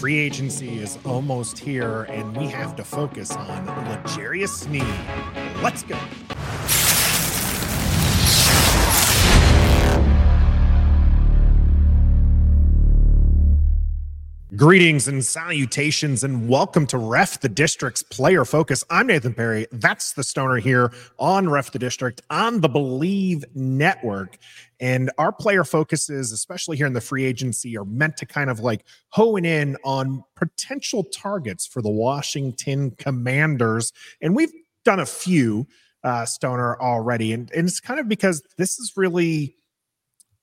Free agency is almost here, and we have to focus on L'Jarius Sneed. Let's go. Greetings and salutations, and welcome to Ref the District's Player Focus. I'm Nathan Perry. That's the stoner here on Ref the District on the Bleav Network. And our player focuses, especially here in the free agency, are meant to kind of like hone in on potential targets for the Washington Commanders. And we've done a few uh, stoner already. And, and it's kind of because this is really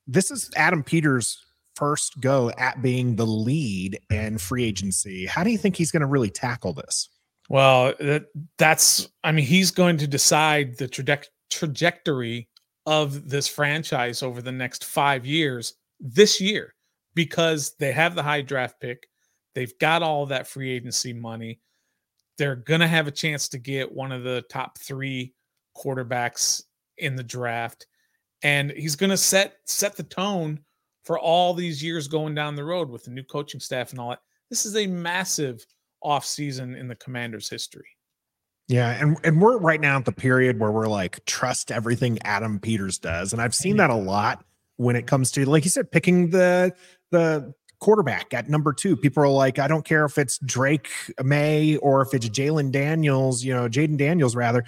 this is Adam Peters' first go at being the lead in free agency. How do you think he's going to really tackle this? Well, that, that's, I mean, he's going to decide the traje- trajectory of this franchise over the next five years this year because they have the high draft pick. They've got all that free agency money. They're going to have a chance to get one of the top three quarterbacks in the draft. And he's going to set set the tone for all these years going down the road with the new coaching staff and all that. This is a massive offseason in the commander's history. Yeah, and and we're right now at the period where we're like trust everything Adam Peters does, and I've seen that a mm-hmm. lot when it comes to like you said picking the the quarterback at number two. People are like, I don't care if it's Drake Maye or if it's Jalen Daniels, you know, Jayden Daniels rather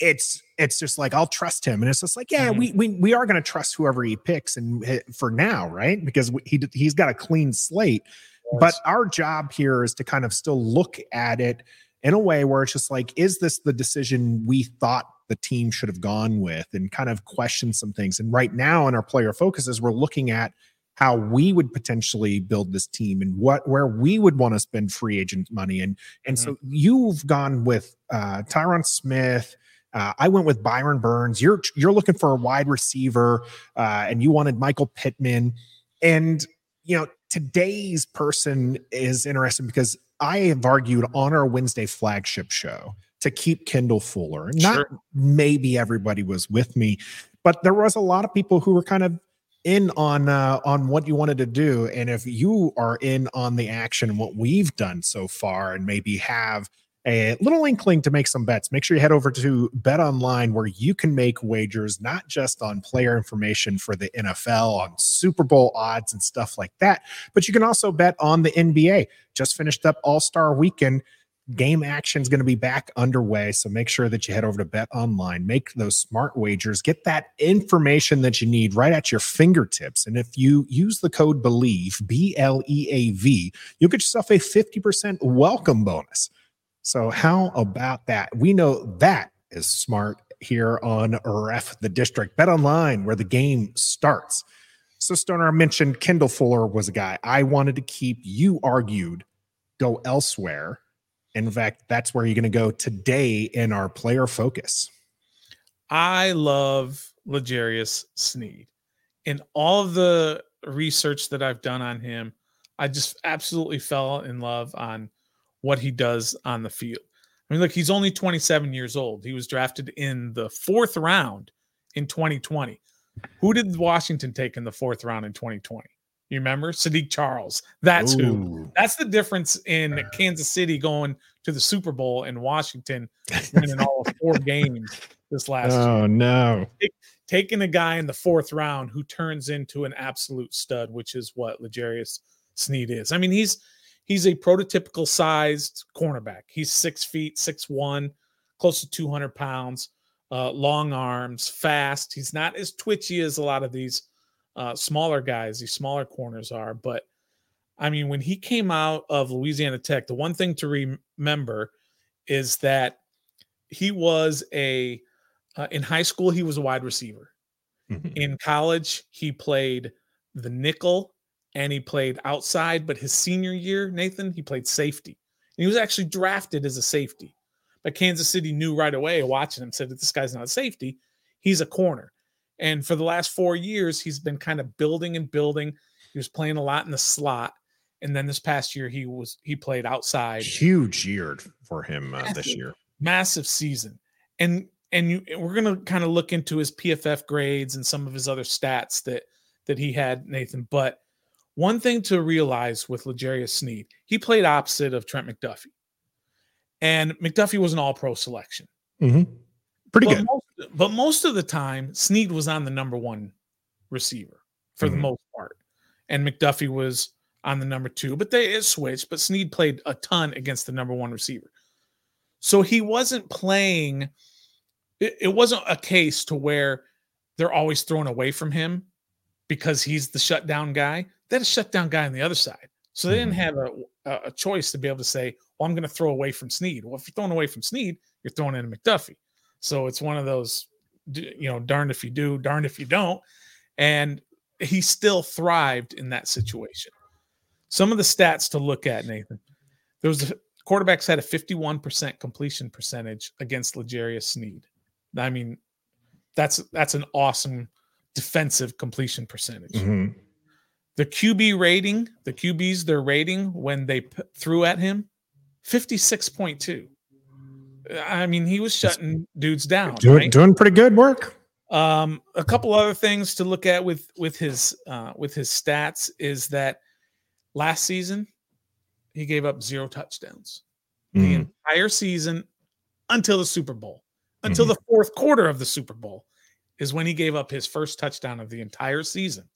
it's it's just like I'll trust him, and it's just like yeah, mm-hmm. we we we are going to trust whoever he picks, and for now, right? Because he he's got a clean slate. Yes. But our job here is to kind of still look at it in a way where it's just like, is this the decision we thought the team should have gone with, and kind of question some things. And right now, in our player focuses, we're looking at how we would potentially build this team and what where we would want to spend free agent money and and mm-hmm. so you've gone with uh Tyron Smith uh, I went with Brian Burns. You're you're looking for a wide receiver, uh, and you wanted Michael Pittman. And you know today's person is interesting because I have argued on our Wednesday flagship show to keep Kendall Fuller. Not sure. maybe everybody was with me, but there was a lot of people who were kind of in on uh, on what you wanted to do and if you are in on the action what we've done so far and maybe have a little inkling to make some bets, make sure you head over to Bet Online where you can make wagers not just on player information for the NFL, on Super Bowl odds and stuff like that, but you can also bet on the NBA. Just finished up All Star Weekend. Game action is going to be back underway. So make sure that you head over to Bet Online, make those smart wagers, get that information that you need right at your fingertips. And if you use the code BLEAV, B L E A V, you'll get yourself a 50% welcome bonus. So, how about that? We know that is smart here on Ref the District Bet Online, where the game starts. So, Stoner, I mentioned Kendall Fuller was a guy I wanted to keep. You argued go elsewhere. In fact, that's where you're going to go today in our player focus. I love L'Jarius Sneed. In all the research that I've done on him, I just absolutely fell in love on what he does on the field. I mean, look, he's only 27 years old. He was drafted in the fourth round in 2020. Who did Washington take in the fourth round in 2020? You remember Saahdiq Charles? That's Ooh. who. That's the difference in Kansas City going to the Super Bowl and Washington winning all four games this last oh, year. no. taking a guy in the fourth round who turns into an absolute stud, which is what L'Jarius Sneed is. I mean, he's he's a prototypical sized cornerback. He's six feet, six one, close to 200 pounds, uh, long arms, fast. He's not as twitchy as a lot of these uh, smaller guys, these smaller corners are. But I mean, when he came out of Louisiana Tech, the one thing to remember is that he was a, uh, in high school, he was a wide receiver. Mm-hmm. In college, he played the nickel and he played outside. But his senior year, Nathan, he played safety. And he was actually drafted as a safety. But Kansas City knew right away, watching him, said that this guy's not a safety, he's a corner. And for the last four years, he's been kind of building and building. He was playing a lot in the slot. And then this past year, he was he played outside. Huge year for him uh, this year. Massive season. And and you, we're gonna kind of look into his PFF grades and some of his other stats that that he had, Nathan. But one thing to realize with L'Jarius Sneed, he played opposite of Trent McDuffie. And McDuffie was an all pro selection. Mm-hmm. Pretty but good. Most, but most of the time, Sneed was on the number one receiver for mm-hmm. the most part. And McDuffie was on the number two, but they it switched. But Sneed played a ton against the number one receiver. So he wasn't playing, it, it wasn't a case to where they're always thrown away from him because he's the shutdown guy. They had a shutdown guy on the other side. So they didn't mm-hmm. have a, a choice to be able to say, well, I'm going to throw away from Sneed. Well, if you're throwing away from Sneed, you're throwing in a McDuffie. So it's one of those, you know, darned if you do, darned if you don't. And he still thrived in that situation. Some of the stats to look at, Nathan. There was a, quarterbacks had a 51% completion percentage against L'Jarius Sneed. I mean, that's that's an awesome defensive completion percentage. Mm-hmm. The QB rating, the QBs, their rating when they p- threw at him, 56.2. I mean, he was shutting dudes down. Doing, right? doing pretty good work. Um, a couple other things to look at with with his uh, with his stats is that last season he gave up zero touchdowns mm. the entire season until the Super Bowl, until mm-hmm. the fourth quarter of the Super Bowl is when he gave up his first touchdown of the entire season.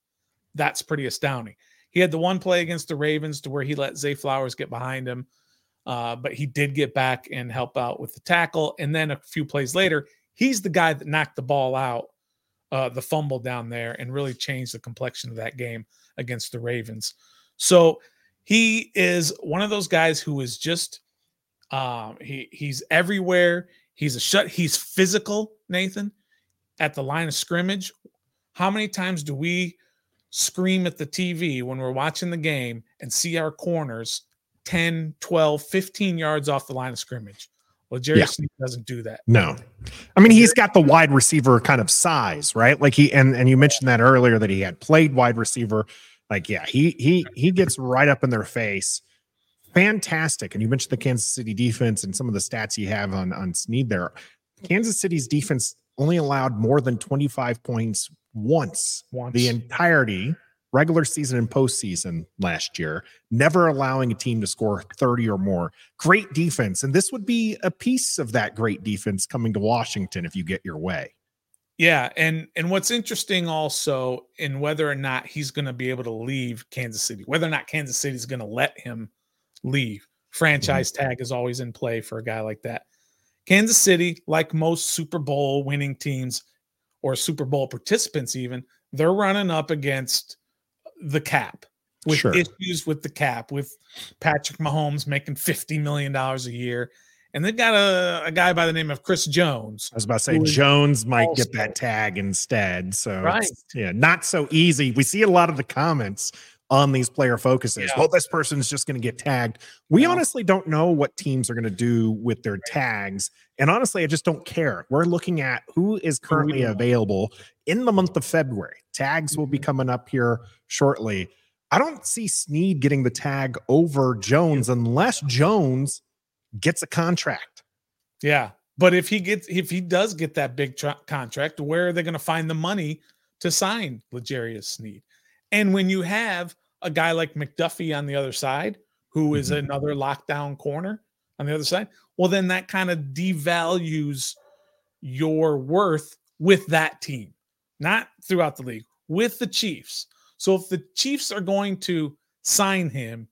That's pretty astounding. He had the one play against the Ravens to where he let Zay Flowers get behind him, uh, but he did get back and help out with the tackle. And then a few plays later, he's the guy that knocked the ball out, uh, the fumble down there, and really changed the complexion of that game against the Ravens. So he is one of those guys who is just um, he he's everywhere. He's a shut. He's physical, Nathan at the line of scrimmage, how many times do we scream at the TV when we're watching the game and see our corners 10, 12, 15 yards off the line of scrimmage? Well, Jerry yeah. Sneed doesn't do that. No. I mean, he's got the wide receiver kind of size, right? Like he and and you mentioned that earlier that he had played wide receiver. Like, yeah, he he he gets right up in their face. Fantastic. And you mentioned the Kansas City defense and some of the stats you have on on Sneed there. Kansas City's defense only allowed more than 25 points once, once. the entirety regular season and postseason last year, never allowing a team to score 30 or more. Great defense. And this would be a piece of that great defense coming to Washington if you get your way. Yeah, and and what's interesting also in whether or not he's going to be able to leave Kansas City, whether or not Kansas City is going to let him leave. Franchise mm-hmm. tag is always in play for a guy like that. Kansas City, like most Super Bowl winning teams or Super Bowl participants, even, they're running up against the cap with sure. issues with the cap, with Patrick Mahomes making $50 million a year. And they've got a, a guy by the name of Chris Jones. I was about to say Jones might also, get that tag instead. So, right. yeah, not so easy. We see a lot of the comments on these player focuses. Yeah. Well, this person's just going to get tagged. We yeah. honestly don't know what teams are going to do with their tags. And honestly, I just don't care. We're looking at who is currently available in the month of February. Tags will be mm-hmm. coming up here shortly. I don't see Sneed getting the tag over Jones unless Jones gets a contract. Yeah. But if he gets if he does get that big tra- contract, where are they going to find the money to sign L'Jarius Sneed? And when you have a guy like McDuffie on the other side, who is mm-hmm. another lockdown corner on the other side, well, then that kind of devalues your worth with that team, not throughout the league, with the Chiefs. So if the Chiefs are going to sign him,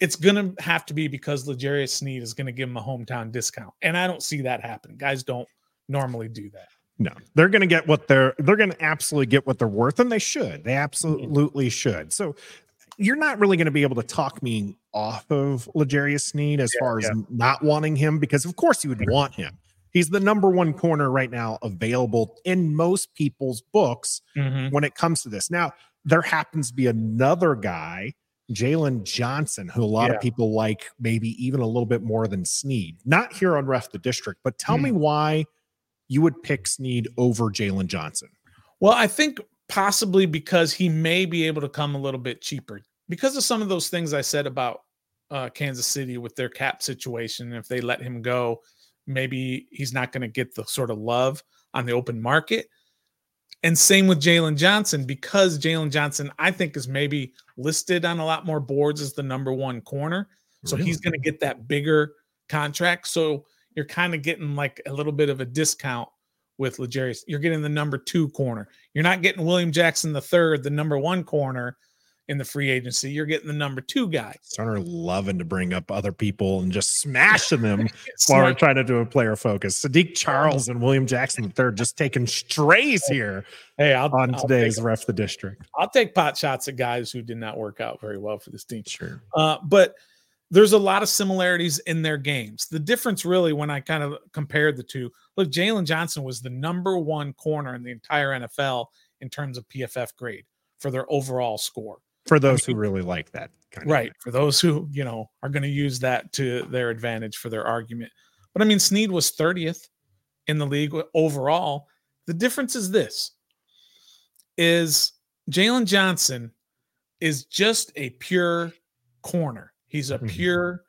it's going to have to be because L'Jarius Sneed is going to give him a hometown discount. And I don't see that happen. Guys don't normally do that. No, they're going to get what they're they're going to absolutely get what they're worth, and they should. They mm-hmm. absolutely should. So you're not really going to be able to talk me off of L'Jarius Sneed as yeah, far as yeah. not wanting him, because of course you would want him. He's the number one corner right now available in most people's books mm-hmm. when it comes to this. Now, there happens to be another guy, Jaylon Johnson, who a lot yeah. of people like, maybe even a little bit more than Sneed. Not here on Ref the District, but tell mm. me why you would pick Sneed over Jaylon Johnson? Well, I think possibly because he may be able to come a little bit cheaper because of some of those things I said about uh, Kansas City with their cap situation. If they let him go, maybe he's not going to get the sort of love on the open market. And same with Jaylon Johnson, because Jaylon Johnson, I think, is maybe listed on a lot more boards as the number one corner. So Really? he's going to get that bigger contract. So you're kind of getting like a little bit of a discount with L'Jarius. You're getting the number two corner. You're not getting William Jackson the third, the number one corner in the free agency. You're getting the number two guy. Starter loving to bring up other people and just smashing them while we're trying to do a player focus. Saahdiq Charles and William Jackson III just taking strays here Hey, I'll, on I'll today's take, ref the district. I'll take pot shots at guys who did not work out very well for this team. Sure. Uh, but there's a lot of similarities in their games. The difference, really, when I kind of compared the two, look, Jaylon Johnson was the number one corner in the entire NFL in terms of PFF grade for their overall score. For those who really like that kind of Right. For those who, you know, are going to use that to their advantage for their argument. But I mean, Sneed was 30th in the league overall. The difference is this is Jaylon Johnson is just a pure corner. He's a Mhm. pure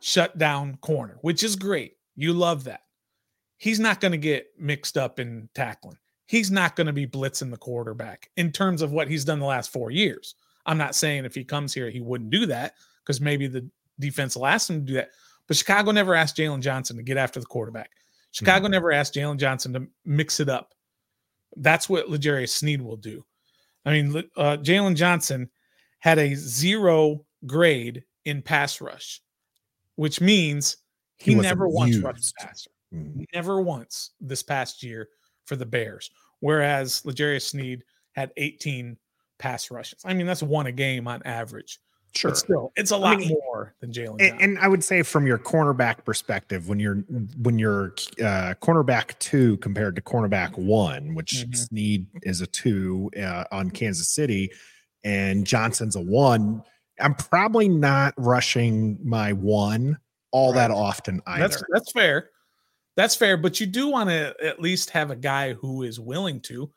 shutdown corner, which is great. You love that. He's not going to get mixed up in tackling. He's not going to be blitzing the quarterback in terms of what he's done the last four years. I'm not saying if he comes here, he wouldn't do that because maybe the defense will ask him to do that. But Chicago never asked Jaylon Johnson to get after the quarterback. Chicago never asked Jaylon Johnson to mix it up. That's what L'Jarius Sneed will do. I mean, uh, Jaylon Johnson had a zero grade in pass rush, which means he, He never once used. rushed the passer. Mm. Never once this past year for the Bears. Whereas L'Jarius Sneed had 18 pass rushes. I mean, that's one a game on average. Sure. But still, it's a lot mean, more than Jaylon And, and I would say from your cornerback perspective, when you're when you're uh, cornerback two compared to cornerback one, which Mhm. Sneed is a two uh, on Kansas City, and Johnson's a one, I'm probably not rushing my one all that often either. That's that's fair. That's fair, but you do want to at least have a guy who is willing to.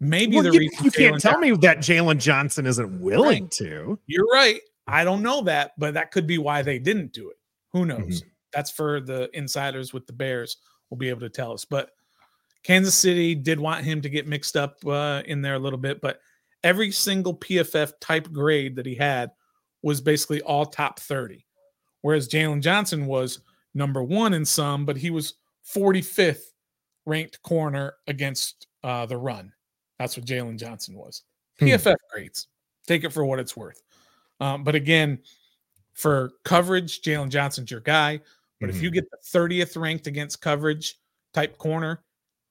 Maybe Well, the you, reason you can't tell me that Jaylon Johnson isn't willing to. You're right. I don't know that, but that could be why they didn't do it. Who knows? Mm-hmm. That's for the insiders with the Bears will be able to tell us. But Kansas City did want him to get mixed up uh, in there a little bit, but every single PFF type grade that he had was basically all top 30. Whereas Jaylon Johnson was number one in some, but he was 45th ranked corner against uh, the run. That's what Jaylon Johnson was. Hmm. PFF grades. Take it for what it's worth. Um, but again, for coverage, Jaylon Johnson's your guy. But if you Mhm. get the 30th ranked against coverage type corner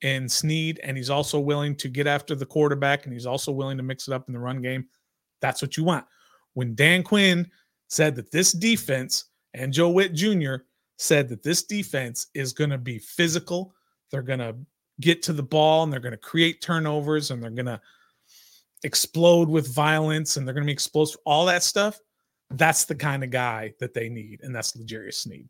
in Sneed, and he's also willing to get after the quarterback and he's also willing to mix it up in the run game, that's what you want. When Dan Quinn said that this defense and Joe Whitt Jr. said that this defense is going to be physical, they're going to get to the ball and they're going to create turnovers and they're going to explode with violence and they're going to be explosive, all that stuff. That's the kind of guy that they need, and that's L'Jarius Sneed.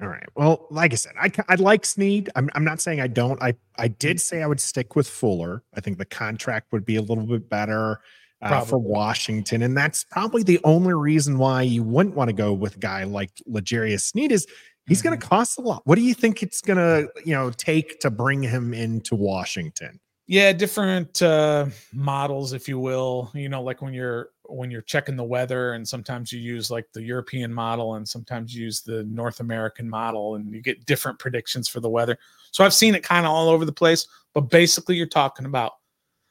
All right. Well, like I said, I I like Sneed. I'm I'm not saying I don't. I I did say I would stick with Fuller. I think the contract would be a little bit better uh, for Washington, and that's probably the only reason why you wouldn't want to go with a guy like L'Jarius Sneed is he's going to cost a lot. What do you think it's going to you know take to bring him into Washington? Yeah, different uh, models, if you will. You know, like when you're when you're checking the weather, and sometimes you use like the European model, and sometimes you use the North American model, and you get different predictions for the weather. So I've seen it kind of all over the place, but basically, you're talking about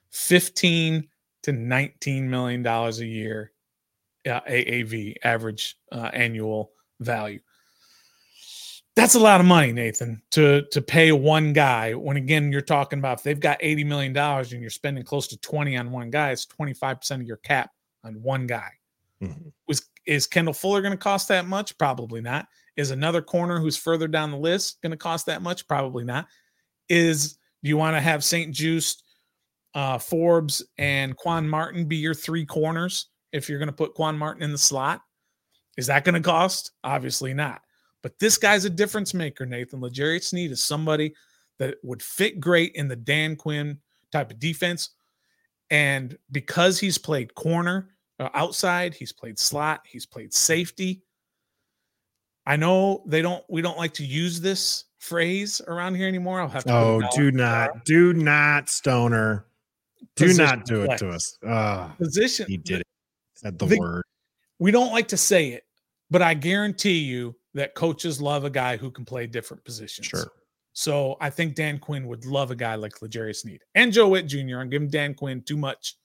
fifteen to nineteen million dollars a year uh, AAV, average uh, annual value. That's a lot of money, Nathan, to to pay one guy. When again, you're talking about if they've got eighty million dollars and you're spending close to twenty on one guy, it's twenty five percent of your cap on one guy. Mhm. Was is Kendall Fuller going to cost that much? Probably not. Is another corner who's further down the list going to cost that much? Probably not. Is do you want to have St-Juste, uh, Forbes, and Quan Martin be your three corners if you're going to put Quan Martin in the slot? Is that going to cost? Obviously not. But this guy's a difference maker, Nathan. L'Jarius Sneed is somebody that would fit great in the Dan Quinn type of defense. And because he's played corner, uh, outside, he's played slot, he's played safety. I know they don't, we don't like to use this phrase around here anymore. I'll have to. Oh, do not, do not, Stoner. Do not do it to us. Uh, position. he did it. Said the, The- word. We don't like to say it, but I guarantee you that coaches love a guy who can play different positions. Sure. So I think Dan Quinn would love a guy like L'Jarius Sneed and Joe Whitt Jr. I'm giving Dan Quinn too much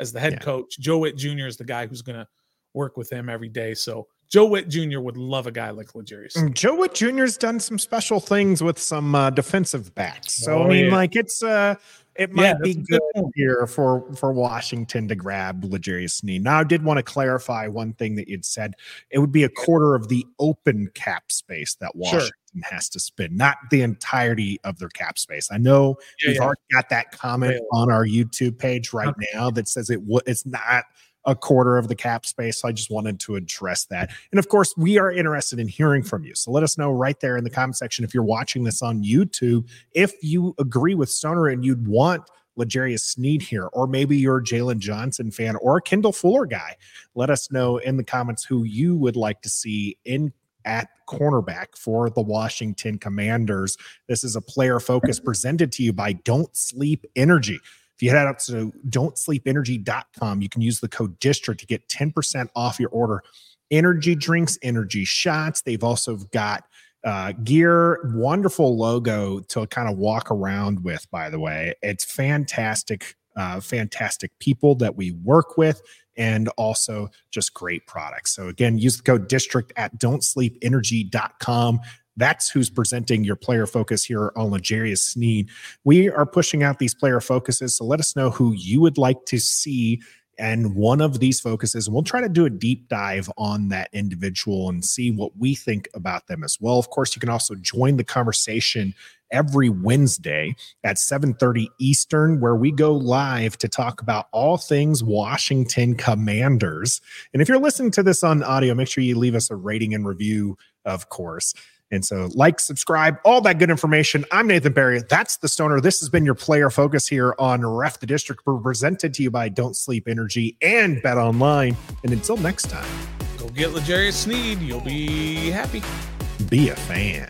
as the head Yeah. coach. Joe Whitt Jr. is the guy who's going to work with him every day. So Joe Whitt Jr. would love a guy like L'Jarius. Mm, Joe Whitt Jr.'s done some special things with some uh, defensive backs. So Oh, I mean, yeah. like it's uh it might Yeah, be good good here for for Washington to grab L'Jarius Sneed. Now, I did want to clarify one thing that you'd said. It would be a quarter of the open cap space that Washington has to spend, not the entirety of their cap space. I know Yeah, we've already got that comment on our YouTube page right Okay. now that says it w- it's not a quarter of the cap space. So I just wanted to address that. And of course, we are interested in hearing from you. So let us know right there in the comment section if you're watching this on YouTube, if you agree with Stoner and you'd want L'Jarius Sneed here, or maybe you're a Jaylon Johnson fan or a Kendall Fuller guy. Let us know in the comments who you would like to see in at cornerback for the Washington Commanders. This is a player focus presented to you by Don't Sleep Energy. If you head out to don'tsleepenergy.com, you can use the code district to get 10% off your order. Energy drinks, energy shots. They've also got uh, gear, wonderful logo to kind of walk around with, by the way. It's fantastic, uh, fantastic people that we work with and also just great products. So again, use the code district at don'tsleepenergy.com. That's who's presenting your player focus here on L'Jarius Sneed. We are pushing out these player focuses. So let us know who you would like to see and one of these focuses. And we'll try to do a deep dive on that individual and see what we think about them as well. Of course, you can also join the conversation every Wednesday at 7:30 Eastern where we go live to talk about all things Washington Commanders. And if you're listening to this on audio, make sure you leave us a rating and review, of course. And so, like, subscribe, all that good information. I'm Nathan Barry. That's the Stoner. This has been your player focus here on Ref the District, presented to you by Don't Sleep Energy and Bet Online. And until next time, Go get L'Jarius Sneed. You'll be happy. be a fan.